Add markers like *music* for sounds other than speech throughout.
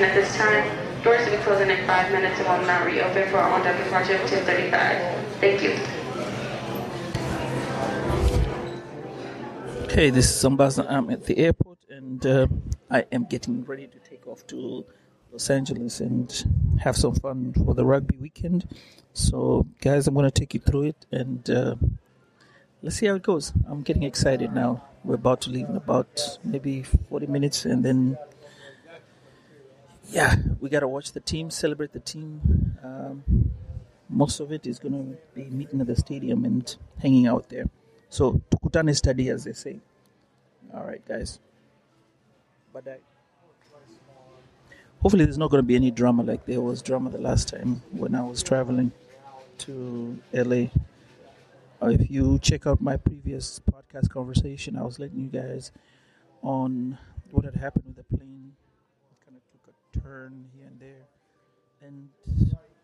10 at this time. Doors will be closing in five minutes and will not reopen for our on-deck departure at 1035. Thank you. Okay, this is Sambaza. I'm at the airport and uh, I am getting ready to take off to Los Angeles and have some fun for the rugby weekend. So, guys, I'm going to take you through it and uh, let's see how it goes. I'm getting excited now. We're about to leave in about maybe 40 minutes and then, yeah, we got to watch the team, celebrate the team. Um, most of it is to be meeting at the stadium and hanging out there. So, tukutane study, as they say. All right, guys. But bye. Hopefully, there's not to be any drama like there was drama the last time when I was traveling to LA. Uh, if you check out my previous podcast conversation, I was letting you guys on what had happened with the plane. Turn here and there. And,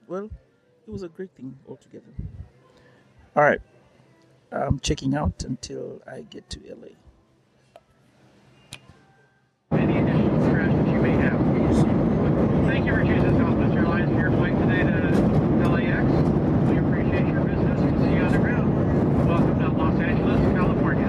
well, it was a great thing altogether. All right. I'm checking out until I get to LA. any additional questions you may have. Thank you for choosing Southwest Airlines for your flight today to LAX. We appreciate your business and see you on the ground. Welcome to Los Angeles, California.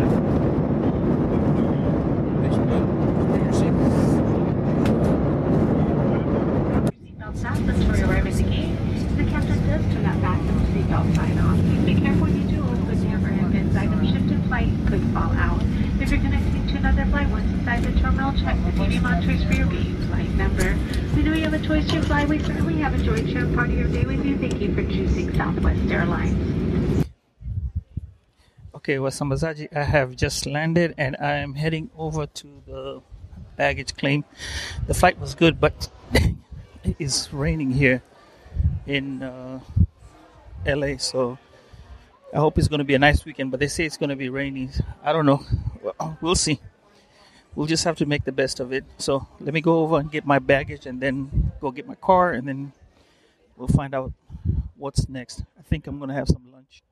Seatbelts up, let's arrive at the gate. The captain does turn that fasten seatbelt sign off. Please be careful when you do open the overhead bins. Items shipped in flight could fall out. If you're connecting to another flight once inside the terminal, check the TV monitors for your gate flight number. We know you have a choice to fly. We certainly have enjoyed sharing part of your day with you. Thank you for choosing Southwest Airlines. Okay, Wasambazaji, I have just landed and I am heading over to the baggage claim. The flight was good, but *laughs* it is raining here in uh, LA, so I hope it's going to be a nice weekend. But they say it's going to be rainy. I don't know. Well, We'll see. We'll just have to make the best of it. So let me go over and get my baggage and then go get my car and then we'll find out what's next. I think I'm going to have some lunch.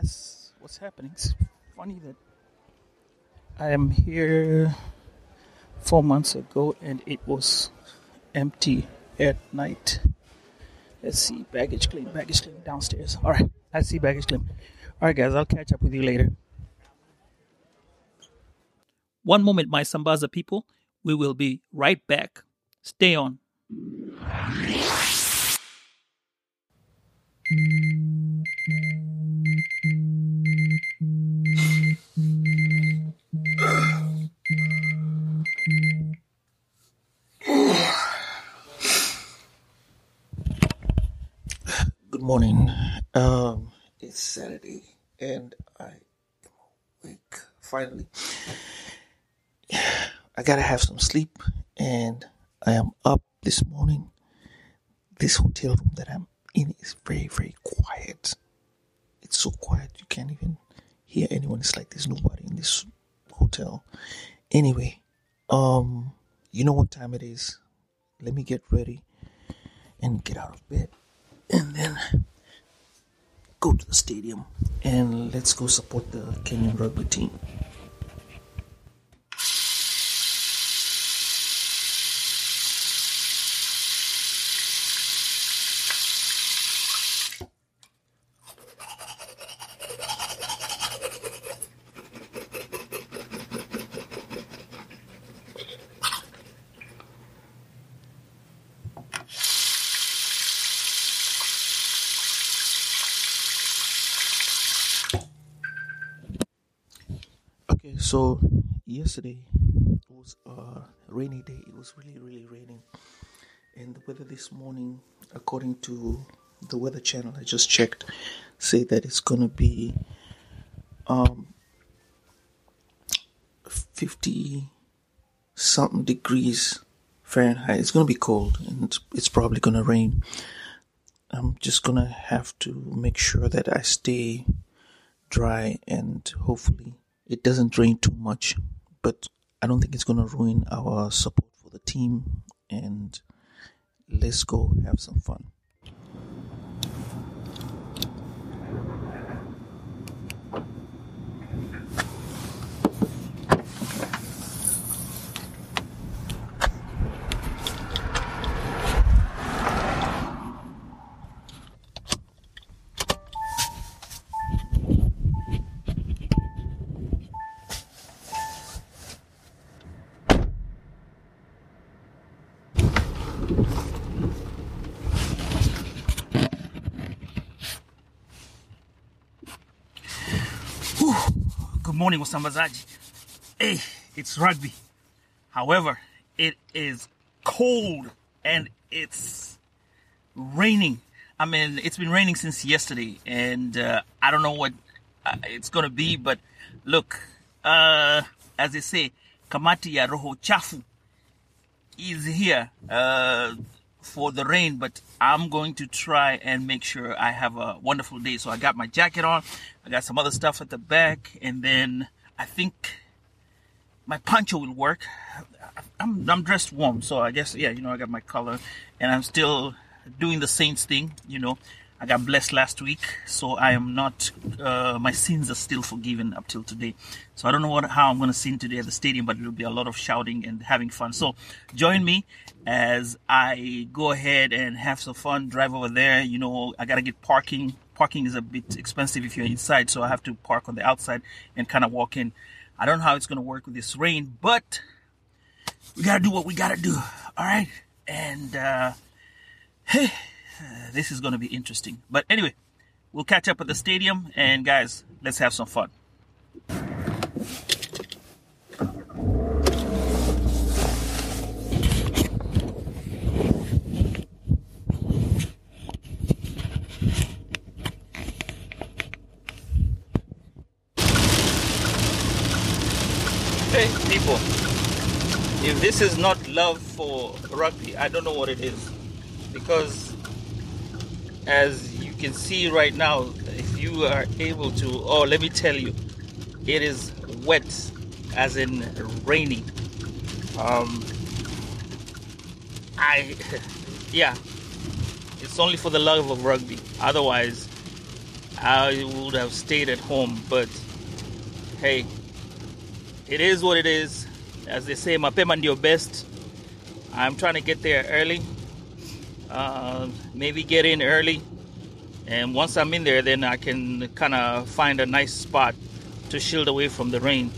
That's what's happening. It's funny that I am here four months ago and it was empty at night. Let's see, baggage claim, baggage claim downstairs. All right, I see baggage claim. All right, guys, I'll catch up with you later. One moment, my Sambaza people. We will be right back. Stay on. Morning. Um, it's Saturday, and I am awake finally. I gotta have some sleep, and I am up this morning. This hotel room that I'm in is very, very quiet. It's so quiet you can't even hear anyone. It's like there's nobody in this hotel. Anyway, um, you know what time it is. Let me get ready and get out of bed, and then go to the stadium and let's go support the Kenyan rugby team. Yesterday was a rainy day. It was really, really raining. And the weather this morning, according to the weather channel I just checked, say that it's gonna be um 50 something degrees Fahrenheit. It's gonna be cold and it's probably gonna rain. I'm just gonna have to make sure that I stay dry and hopefully it doesn't rain too much. But I don't think it's gonna ruin our support for the team and let's go have some fun. Morning, Wasambazaji. Hey, it's rugby. However, it is cold and it's raining. I mean, it's been raining since yesterday, and uh, I don't know what uh, it's gonna be. But look, uh, as they say, kamati ya roho chafu is here uh, for the rain, but I'm going to try and make sure I have a wonderful day. So I got my jacket on, I got some other stuff at the back, and then I think my poncho will work. I'm, I'm dressed warm, so I guess, yeah, you know, I got my color, and I'm still doing the Saints thing, you know. I got blessed last week, so I am not. Uh, my sins are still forgiven up till today. So I don't know what how I'm going to sing today at the stadium, but it'll be a lot of shouting and having fun. So join me as I go ahead and have some fun. Drive over there. You know, I gotta get parking. Parking is a bit expensive if you're inside, so I have to park on the outside and kind of walk in. I don't know how it's going to work with this rain, but we gotta do what we gotta do. All right, and. uh *sighs* this is going to be interesting. But anyway, we'll catch up at the stadium, and guys, let's have some fun. Hey, people, if this is not love for rugby, I don't know what it is. Because as you can see right now, if you are able to, oh, let me tell you, it is wet, as in rainy. Um, I, *laughs* yeah, it's only for the love of rugby. Otherwise, I would have stayed at home. But hey, it is what it is. As they say, mapema ndio best. I'm trying to get there early. Uh, maybe get in early. And once I'm in there, then I can kind of find a nice spot to shield away from the rain.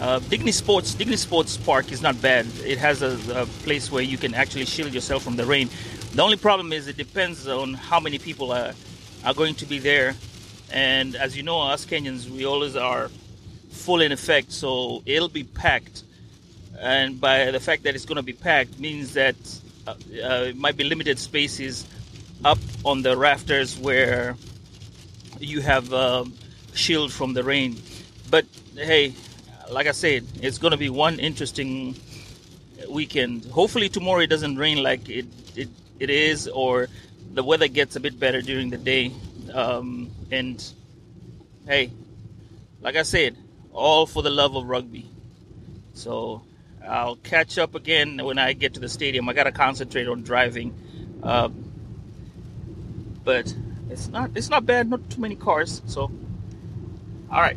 Uh, Dignity Sports, Dignity Sports Park is not bad. It has a, a place where you can actually shield yourself from the rain. The only problem is it depends on how many people are, are going to be there. And as you know, us Kenyans, we always are full in effect, so it'll be packed. And by the fact that it's going to be packed means that uh, uh, might be limited spaces up on the rafters where you have um, shield from the rain. But hey, like I said, it's going to be one interesting weekend. Hopefully tomorrow it doesn't rain like it it, it is, or the weather gets a bit better during the day. Um, and hey, like I said, all for the love of rugby. So I'll catch up again when I get to the stadium. I gotta concentrate on driving, uh, but it's not it's not bad. Not too many cars. So, all right.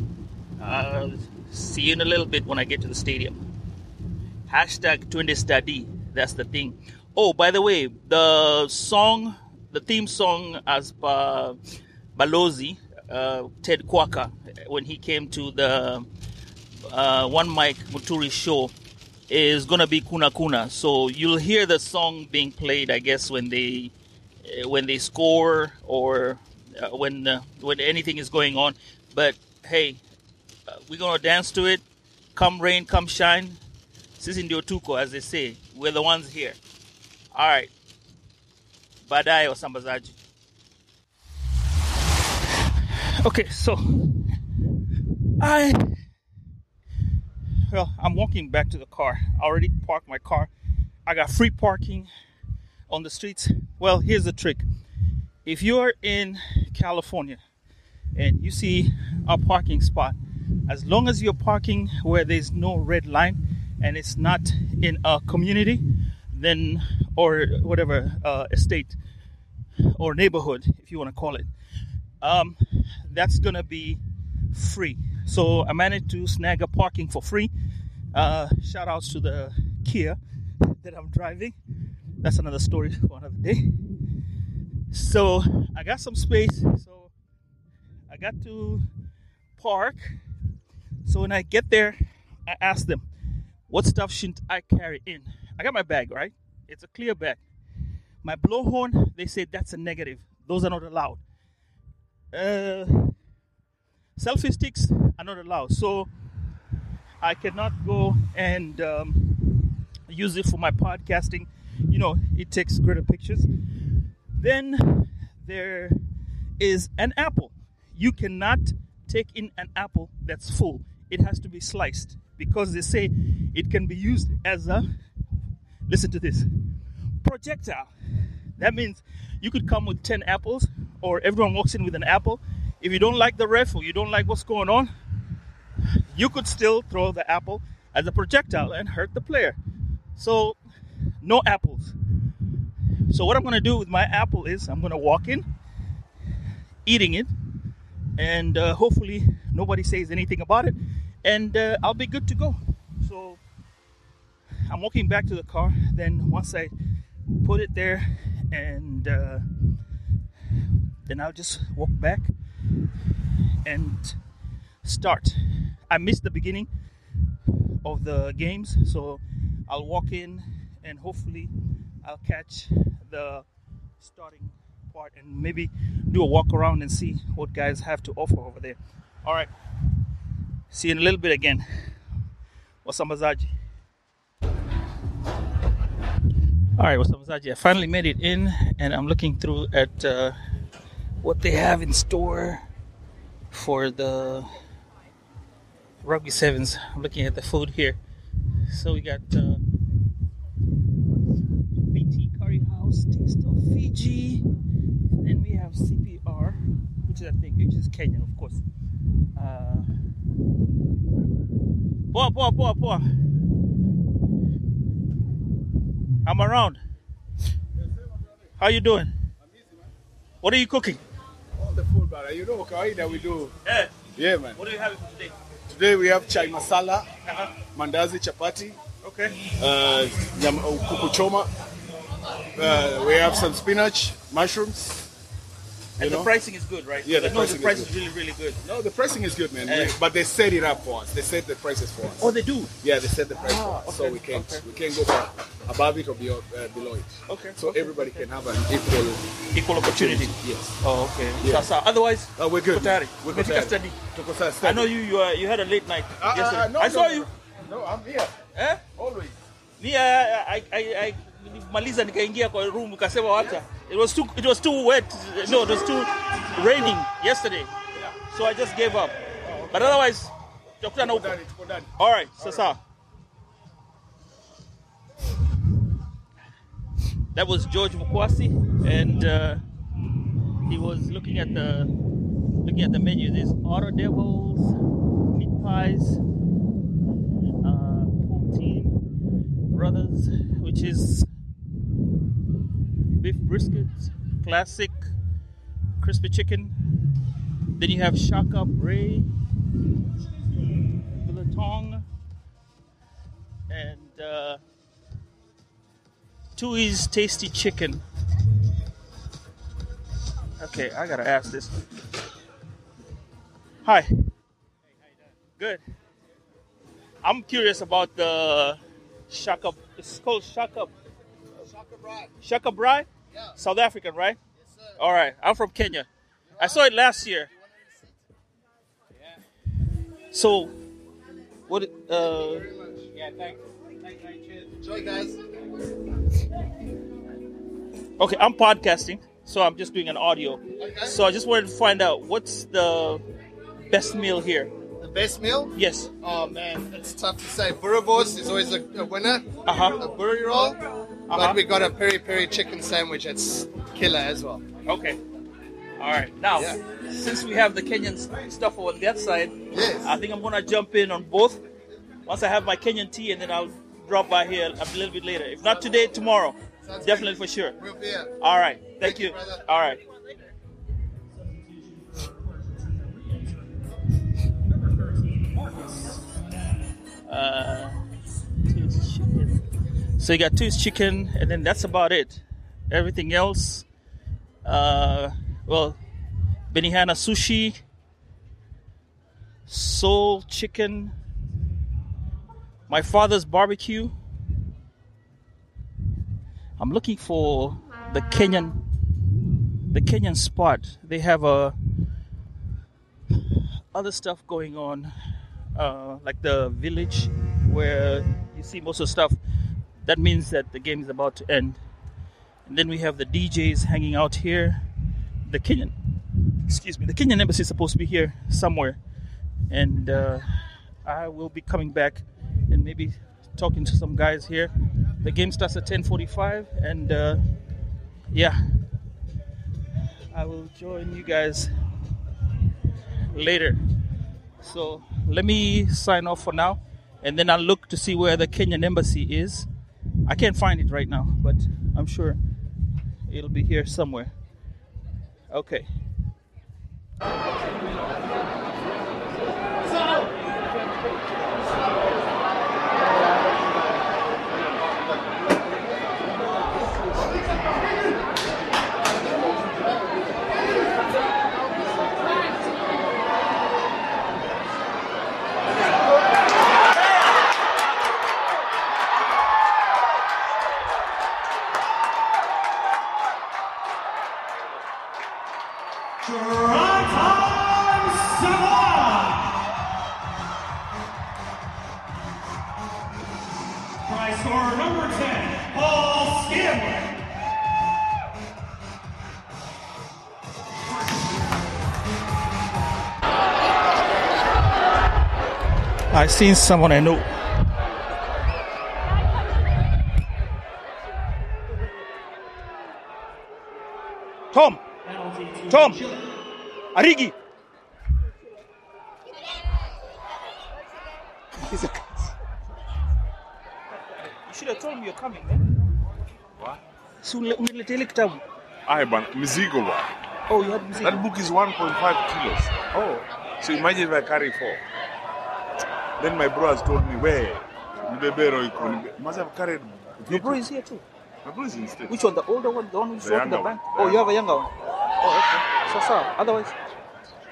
Uh, see you in a little bit when I get to the stadium. Hashtag Twende Study. That's the thing. Oh, by the way, the song, the theme song as per Balozi, uh, Ted Kwaka, when he came to the uh, One Mic Muturi show, is gonna be Kuna Kuna. So you'll hear the song being played, I guess, when they uh, when they score or uh, when uh, when anything is going on. But hey, uh, we're gonna dance to it. Come rain, come shine. Sisi ndio tuko, as they say. We're the ones here. All right. Baadaye wasambazaji. Okay, so I well, I'm walking back to the car. I already parked my car. I got free parking on the streets. Well, here's the trick. If you're in California and you see a parking spot, as long as you're parking where there's no red line and it's not in a community, then or whatever uh, estate or neighborhood, if you want to call it, um, that's gonna be free. So I managed to snag a parking for free. Uh, shout outs to the Kia that I'm driving. That's another story for another day. So I got some space. So I got to park. So when I get there, I ask them, what stuff shouldn't I carry in? I got my bag, right? It's a clear bag. My blowhorn, they say that's a negative. Those are not allowed. Uh, selfie sticks are not allowed. So I cannot go and um, use it for my podcasting. You know, it takes greater pictures. Then there is an apple. You cannot take in an apple that's full. It has to be sliced because they say it can be used as a listen to this projectile. That means you could come with 10 apples or everyone walks in with an apple. If you don't like the ref or you don't like what's going on, you could still throw the apple as a projectile and hurt the player. So, no apples. So, what I'm going to do with my apple is I'm going to walk in, eating it, and uh, hopefully nobody says anything about it, and uh, I'll be good to go. So, I'm walking back to the car. Then, once I put it there, and uh, then I'll just walk back and start. I missed the beginning of the games, so I'll walk in and hopefully I'll catch the starting part and maybe do a walk around and see what guys have to offer over there. All right, see you in a little bit again. Wasambazaji. All right, Wasambazaji. I finally made it in and I'm looking through at uh, what they have in store for the rugby sevens. I'm looking at the food here. So we got uh, BT Curry House, Taste of Fiji, and then we have CPR, which is I think which is Kenyan, of course. Uh, poa poa poa. I'm around. How you doing? What are you cooking? You know, kawaida we do. Yeah. Yeah, man. What are you for today? Today we have chai masala, Uh-huh. mandazi, chapati, Okay. uh, nyam, uh, kuku choma. Uh, we have some spinach, mushrooms. And You the pricing is good, right? Yeah, the know the pricing price is is really, really good. No, the pricing is good, man. We- but they set it up for us. They set the prices for us. Oh, they do. Yeah, they set the price Ah, for us, so we can't okay. we can't go for above it or below, uh, below it. Okay. So everybody can have an equal Equal opportunity. Yes. Oh, okay. Yeah. Sasa, otherwise, Uh, we're good. tuko. We're good. Tuko sawa, I know you. You, uh, you had a late night Uh, uh, yesterday. no, I saw no. you. No, I'm here. Eh? Always. Me, I, I, I, I maliza nikaingia kwa room ukasema wacha. It was too, it was too wet. No, it was too raining yesterday. So I just gave up. But otherwise, tutakutana Tuko huko. ndani, tuko ndani. All right, sasa. That was George Mokuasi, and uh, he was looking at the looking at the menu. There's Auto Devils, meat pies, uh, Poutine Brothers, which is beef brisket, classic, crispy chicken. Then you have Shaka Bray, biltong, and uh, Tui's tasty chicken. Okay, I gotta ask this. Hi. Good. I'm curious about the Shaka. It's called Shaka. Shaka Brai? South African, right? Yes, sir. All right. I'm from Kenya. I saw it last year. So, what? Uh, Yeah, thanks. Enjoy, guys. Okay, I'm podcasting, so I'm just doing an audio. Okay. So I just wanted to find out what's the best meal here. The best meal? Yes. Oh man, it's tough to say. Boerewors is always a, a winner. Uh huh. A boerie roll. Uh-huh. But we got a peri peri chicken sandwich that's killer as well. Okay. All right. Now, Yeah. since we have the Kenyan stuff on that side, Yes. I think I'm gonna jump in on both. Once I have my Kenyan tea, and then I'll drop by here a little bit later. If not today, tomorrow. Sounds Definitely good. for sure. We'll be here. All right. Thank, Thank you, you. All right. Uh. So you got two's chicken, and then that's about it. Everything else, uh, well, Benihana sushi, soul chicken, my father's barbecue. I'm looking for the Kenyan, the Kenyan spot. They have a other stuff going on, uh, like the village where you see most of the stuff. That means that the game is about to end. And then we have the DJs hanging out here. The Kenyan, excuse me, the Kenyan embassy is supposed to be here somewhere, and uh, I will be coming back and maybe talking to some guys here. The game starts at 10:45, and uh, yeah, I will join you guys later. So let me sign off for now, and then I'll look to see where the Kenyan embassy is. I can't find it right now, but I'm sure it'll be here somewhere. Okay. I seen someone I know. Tom. Tom. Arigi. He's a You should have told me you're coming, man. What? So uniletee ile kitabu. Aye, bana, mizigo bwana. Oh, you had music. That book is 1.5 kilos. Oh. So imagine if I carry four. Then my bro has told me, where? Nibebero iko. Must have carried. Your bro is here too. My bro is in state. Which one? The older one? The one who's The the bank? one. Oh, you have a younger one. Oh, okay. Sasa, otherwise,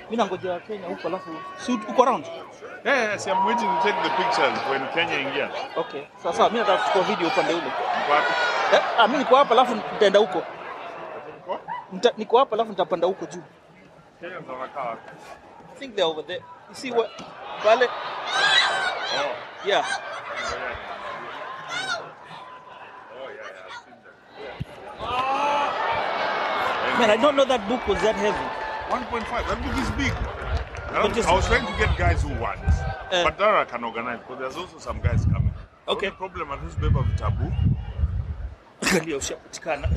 mimi nangoja Kenya huko alafu si uko around? Yeah, yes, I'm waiting to take the pictures when Kenya ingia. Okay. Sasa mimi nataka kuchukua video upande ule. But, Eh, ah, mimi niko hapa alafu nitaenda huko. Nita, niko hapa alafu nitapanda huko juu. Kenya wapi? I think they're over there. You see what? Pale. Oh, Yeah. oh, yeah, yeah, I've seen that. Man, I don't know that book was that heavy. 1.5. That book is big. I, But I was trying to get guys who want, Uh. but Dara can organize because there's also some guys coming. Okay. The only problem at this paper vitabu. Angalia *laughs* ushapatikana.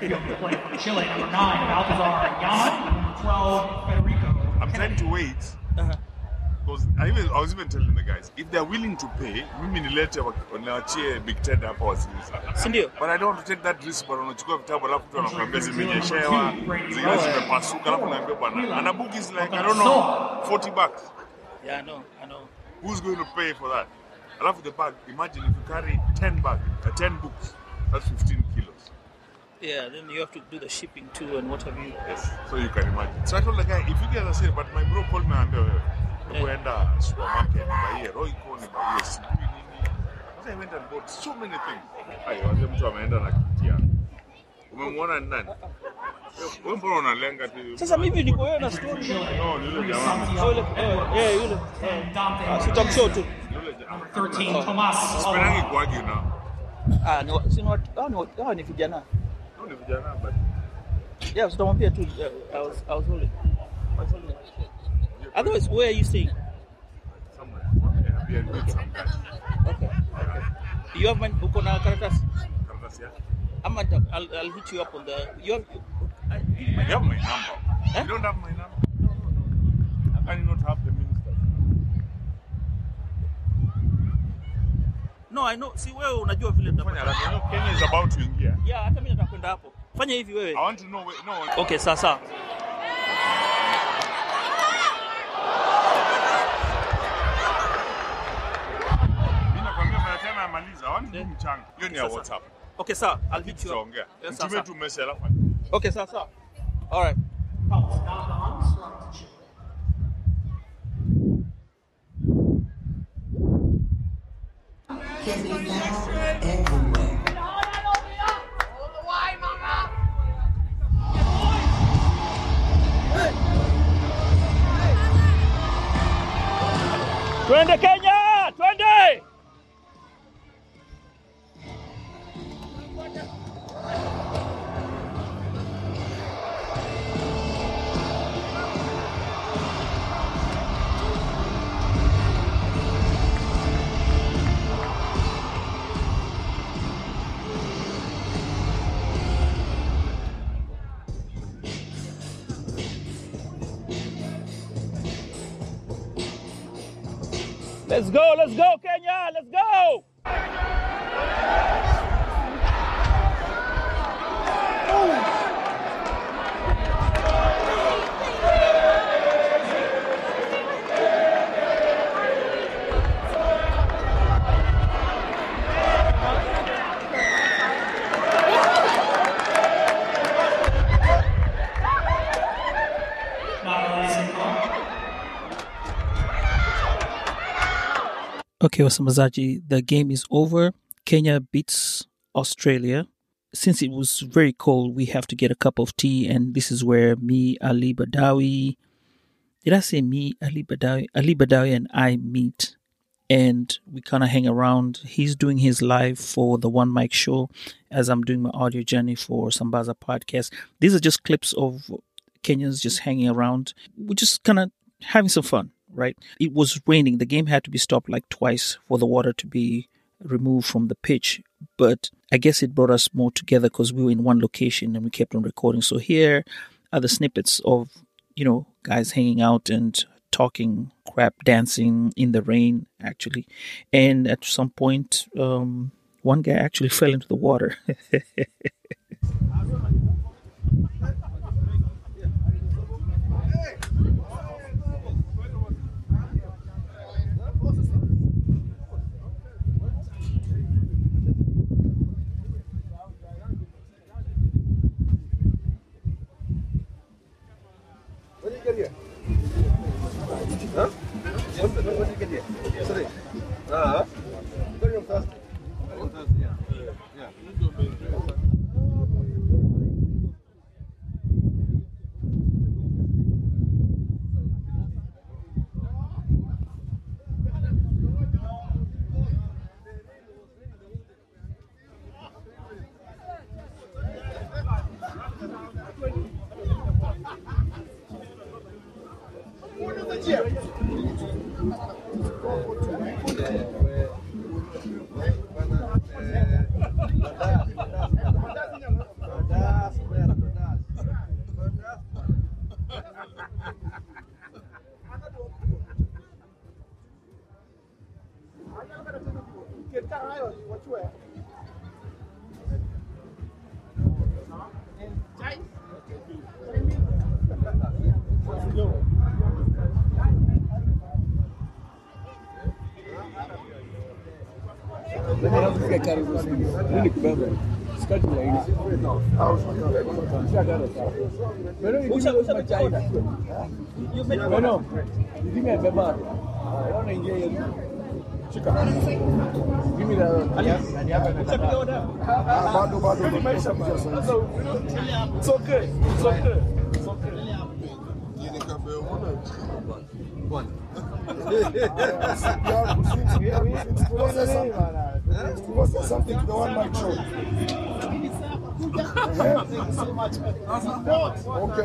Field to play *laughs* for Chile, number 9, Balthazar Yaman, number 12, Federico. I'm trying to wait Uh-huh. Because I, even, I was even telling the guys if they're willing to pay, mimi nilete wa- niachie Big Ted hapa wasiuza. Si ndio? But I don't want to take that risk bwana, unachukua vitabu alafu mtu anakuambia zimenyeshewa, zingine zimepasuka, alafu naambia bwana, and a book is like I don't know 40 bucks. Yeah, I know. I know. Who's going to pay for that? Alafu the bag, imagine if you carry 10 bag, uh, 10 books, that's 15 kilos. Yeah, then you have to do the shipping too and what have you. Yes. So you can imagine. So I told the guy, if you guys are saying, but my bro called me and wewe, kuenda supermarket, nibaie Royco, nibaie sijui nini. Sasa I went and bought so many things. Hayo wazee mtu ameenda na kiti yake. Umemwona ni nani? Wewe mbona unalenga tu? Sasa mimi niko wewe na story. No, yule jamaa. Yule, eh, yeah, yule. Ah, Sitamshow tu. Yule jamaa. 13, Thomas. Sipendi kuagi na. Ah, ni si ni watu- hao ni ni vijana. No, ni vijana but Yeah, tutamwambia tu uh, I was I was holding. I was holding. Otherwise, where are you staying? somewhere. Yeah, we are doing some guys. Okay. Okay. You have my uko na karatasi? Karatasi yake. Ama nita- I'll, I'll hit you up on the you have I, You have my number. Eh? You don't have my number. No, no, no. How can you not have the minister? No, I know. Si wewe unajua vile Fanya tutapata. haraka. You know Kenya is about to ingia. Yeah, hata mimi nataka kwenda hapo. Fanya hivi I want to know where, no. Okay, sasa. Mimi nakwambia by the time amaliza, I want to mchanga. Hiyo ni ya WhatsApp. Okay, sir I'll hit you up. Tutaongea. Yes, Mtume sasa. tu message alafu. Okay, sasa. All right. Twende Kenya, Let's go, Kenya, Okay, wasambazaji, the game is over. Kenya beats Australia. Since it was very cold, we have to get a cup of tea, and this is where me, Ali Badawi, did I say me, Ali Badawi? Ali Badawi and I meet, and we kind of hang around. He's doing his live for the One Mic Show, as I'm doing my audio journey for Sambaza podcast. These are just clips of Kenyans just hanging around. We're just kind of having some fun, right? It was raining. The game had to be stopped like twice for the water to be removed from the pitch. But I guess it brought us more together because we were in one location and we kept on recording. So here are the snippets of, you know, guys hanging out and talking crap, dancing in the rain, actually. And at some point, um, one guy actually *laughs* fell into the water. *laughs* Ah, ah. Yeah. Yeah. Billy Crumber, Scott Lang. Pero you give me give me a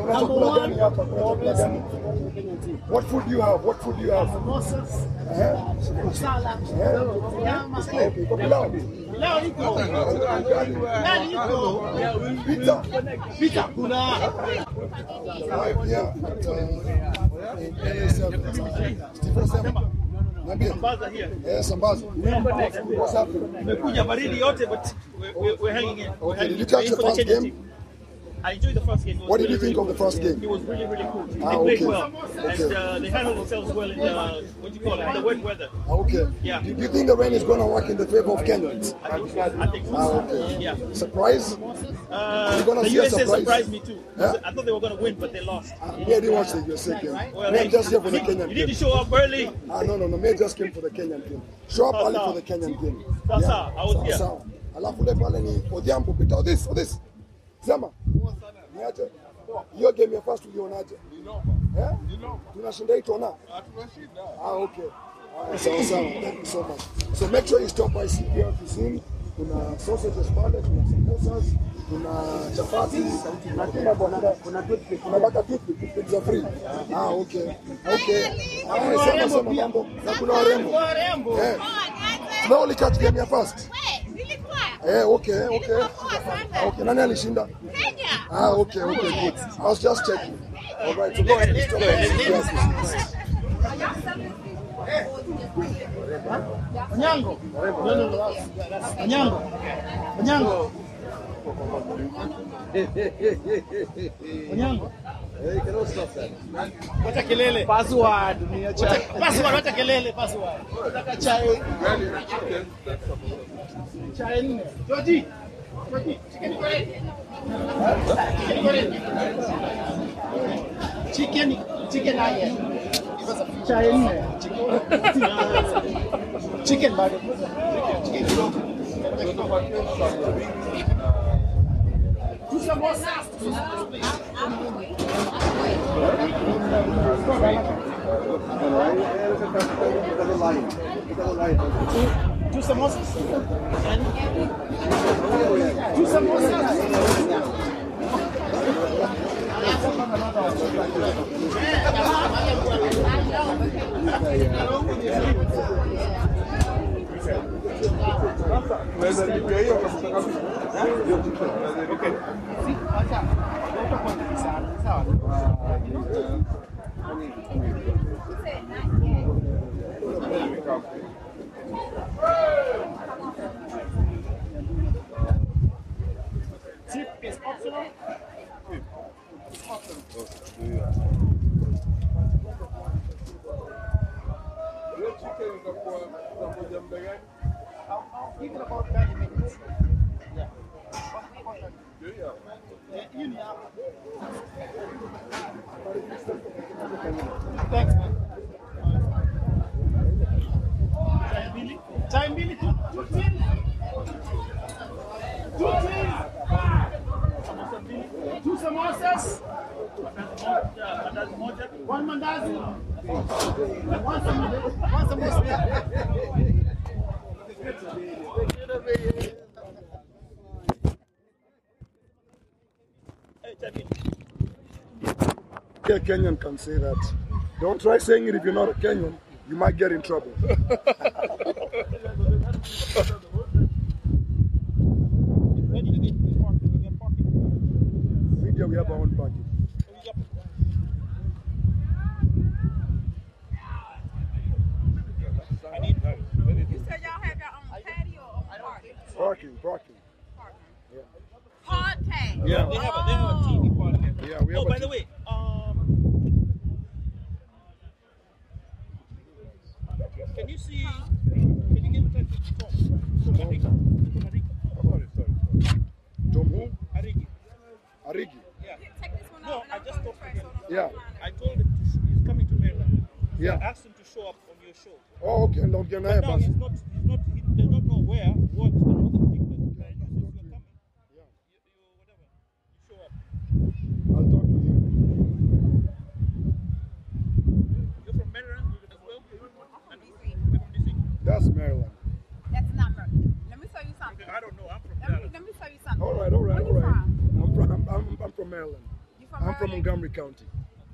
unachokula gani hapa? Unachokula gani? What food do you have? What food do you have? Okay. Pizza. Pizza. Yeah. Eh, sambaza. What's happening? Tumekuja baridi yote but we're, we're, we're hanging in. We're Okay, hanging did you in. catch the Waiting for first Kenyan game? I enjoyed the first game. What did you really, think of the first game? It was really, really cool. They Ah, played okay. well. Okay. And uh, they handled themselves well in the, what do you call it, the wet weather. Okay. Yeah. Do you think the rain is going to work in the favor of Kenyans? I think so. I think so. Ah, okay. Yeah. Surprise? Uh, the USA surprise? surprised me too. Yeah? I thought they were going to win, but they lost. Me, I didn't watch the USA game. Well, hey, just here for the Kenyan you game. need to show up early. Ah, no, no, no. I just came for the Kenyan game. Show up early for the Kenyan game. Sawa, sawa. I was here. Alafu ule pale ni Odhiambo Peter. Odhis, Odhis. Sema. Niache. Hiyo game ya first ulionaje? Eh? Tunashinda hii tona? Tunashinda. Ah, okay. Sawa sawa. Thank you so much. So make sure you stop by CPR Cuisine. Kuna sausages pale, kuna samosas, kuna chapati, na kila bwana kuna toothpick, kuna baka toothpick, toothpick za free. Ah, okay. Okay. Ah, sema sema mambo. Na kuna warembo. Warembo. Eh. No, only catch game ya first. Eh, okay, okay. Okay, nani alishinda? Ah, okay, okay, good. I was just checking. All right, so go ahead. By CPR Cuisine. Onyango. Onyango. Onyango. Onyango. Wacha kelele. Password. Wacha- Password, wacha kelele, password. Nataka chai. Chai nne. Joji. Chicken. Chicken curry. Chicken, chicken aye. Chai nne. Chicken bado. Chicken kidogo. Two samosas. Two samosas, please. Two samosas. And two Tip is optional. Give it about 30 minutes. Yeah. Yeah, you need that. Thanks, man. Chai mbili. Chai mbili, two, two tin. Two tin. Samosa mbili. Two samosas. Mandazi moja. One mandazi. One samosa. One samosa. A Kenyan can say that. Don't try saying it if you're not a Kenyan. You might get in trouble. *laughs* Media, we have our own parking. You said y'all had your own patio or party? Parking, parking. Party. Yeah. They have a, they have a TV part. Yeah, we have Oh, a by t- the way, um, can you see? Can you get in touch with Tom? Tom Arigi. Tom Arigi. Sorry, sorry, sorry. Tom who? Arigi. Arigi. Yeah. No, I just talked to him. Yeah. I told him to sh- he's coming to Maryland. Yeah. I asked him to show up on your show. Oh, okay. And don't get But now nervous. he's not. He's not. He does not know where. What? They don't know the particulars. Can I use if you're coming? Yeah. You, you whatever. You show up. I'll talk to you. You're from Maryland as well. I don't know. I'm from Let me, let me tell you something. All right, all right, Where all you right. from? I'm from, I'm, I'm, I'm from Maryland. You from I'm from Montgomery County,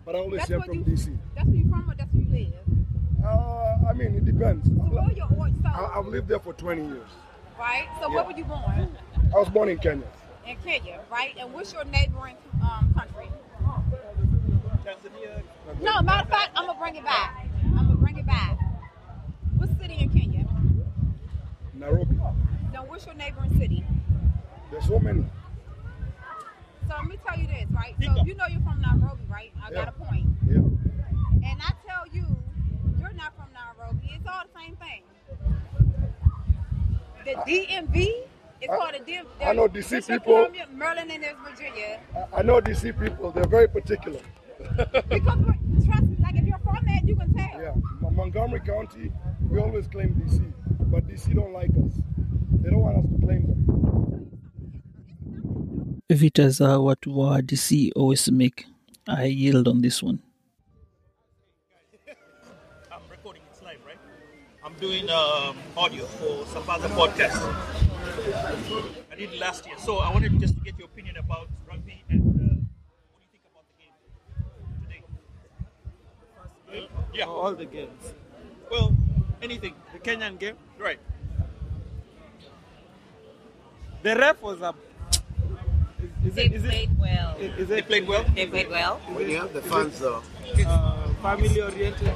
but I always say from you- DC. That's where you from or that's where you live? Uh, I mean, it depends. So where your or- so, I, I've lived there for 20 years. right? So Yeah. where were you born? I was born in Kenya. In Kenya, right? And what's your neighboring um, country? Tanzania. No, matter of fact, I'm gonna bring it back. I'm gonna bring it back. What city in Kenya? Nairobi. Now, what's your neighboring city? There's so many. So let me tell you this, right? So you know you're from Nairobi, right? I got a point. Yeah. And I tell you, you're not from Nairobi. It's all the same thing. The DMV is I- called the DMV. I know DC District people- Columbia, Maryland, and there's Virginia. I, I know DC people, they're very particular. Because trust me, like if you're from there, you can tell. Yeah. Montgomery County, we always claim DC, but DC don't like us. They don't want us to claim them. Vita za watu wa dc always make i yield on this one I'm recording it live, right? I'm doing um, audio for some other podcast. I did it last year, so I wanted just to get your opinion about rugby and uh, what do you think about the game today? Yeah, all the games. well, anything. The Kenyan game. Right. The ref was a. Is, is They it, is played it, well. Is, is They it, played well. They played well. When you have the fans, though, uh, family oriented?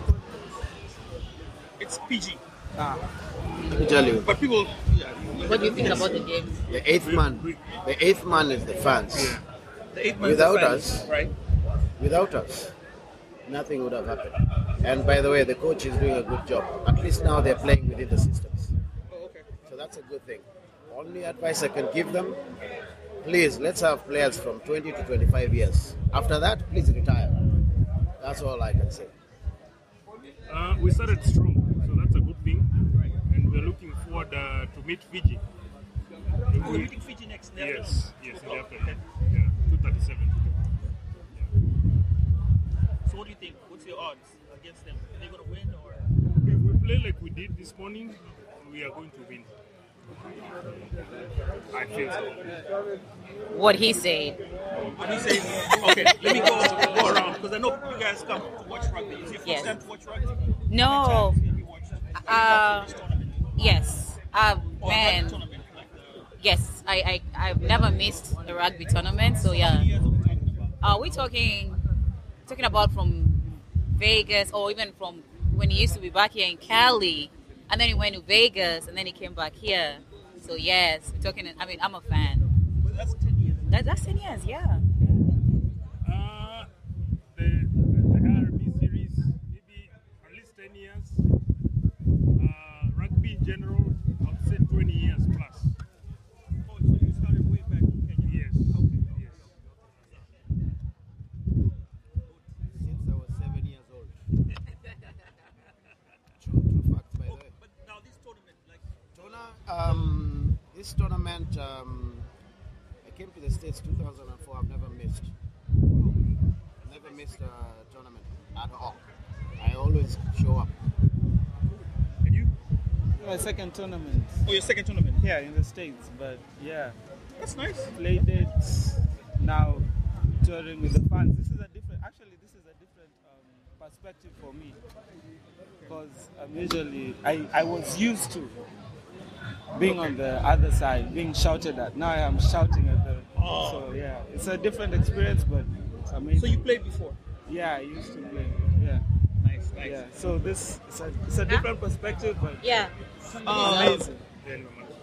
It's PG, Ah, let me tell you, but people. Yeah, What do you think about the game? the eighth man, the eighth man is the fans. the eight man Without fans, us- right? Without us, nothing would have happened. And by the way, the coach is doing a good job. At least now they're playing within the systems. Oh, okay. So that's a good thing. Only advice I can give them, please let's have players from 20 to 25 years. After that, please retire. That's all I can say. Uh, we started strong, so that's a good thing. And we're looking forward uh, to meet Fiji. Oh, we're meeting Fiji next. in the Yes, yes, in Oh, the okay. afternoon. Yeah, 237. So what do you think? What's your odds against them? Are they going to win or? If we play like we did this morning, we are going to win. I feel so. What he said. When you say, okay, let me go, go around because I know you guys come to watch rugby. Is your first Yes. time to watch rugby? No. Have you watched it? Uh, yes. Uh, man. Yes. I, I I've never missed a rugby tournament. So yeah. Are we talking talking about from Vegas or even from when he used to be back here in Cali, and then he went to Vegas, and then he came back here. So yes, we're talking. I mean, I'm a fan. That's 10 years. That, that's ten years. Yeah. Uh, the, the RB series, maybe at least 10 years. Uh, rugby in general, I would say 20 years plus. Oh, so you started way back in Kenya? Yes. Okay. Yes. Since I was seven years old. True, true facts, by the way. But now this tournament, like, Um, this tournament, um, I came to the States 2004. I've never missed. Never missed a tournament at all. I always show up. and you? my second tournament. Oh, your second tournament? Yeah, in the States. But yeah, That's nice. played it now touring with the fans. This is a different, actually, this is a different um, perspective for me because I'm usually, I, I was used to being on the other side, being shouted at. Now I am shouting at the. Oh. So yeah, it's a different experience, but it's amazing. So you played before? Yeah, I used to play. Yeah. Nice, nice. Yeah. So this it's a, it's a different perspective, but Yeah. Um, amazing.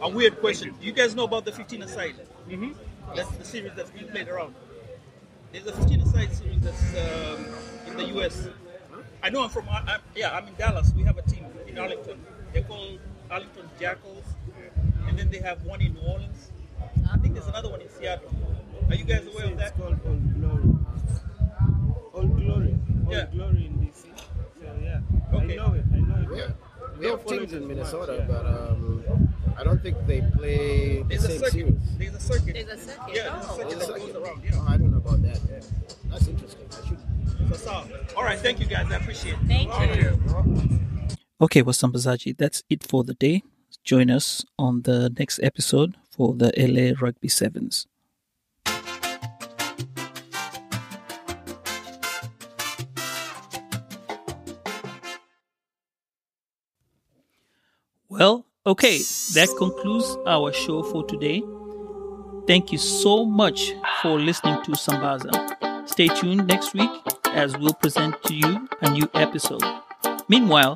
A weird question. Do you guys know about the 15 aside? Mm-hmm. That's the series that's being played around. There's a 15 aside series that's um, in the US. I know I'm from, I'm, yeah, I'm in Dallas. We have a team in Arlington. They're called Arlington Jackals. And then they have one in New Orleans. I think there's another one in Seattle. Are you guys aware of that? It's called Old Glory. Old Glory. Old Yeah. Glory in DC. So yeah, Okay. I know it. I know it. Yeah. We have teams in Minnesota, much, yeah. but um, I don't think they play the There's a same circuit. series. There's a circuit. There's a circuit. Yeah, there's a Oh. circuit that goes around. Oh, I don't know about that. Yeah. That's interesting. I should. So, so, all right, thank you guys. I appreciate it. Thank you. Okay, wasambazaji, that's it for the day. join us on the next episode for the LA Rugby Sevens. Well, okay, that concludes our show for today. Thank you so much for listening to Sambaza. Stay tuned next week as we'll present to you a new episode. Meanwhile,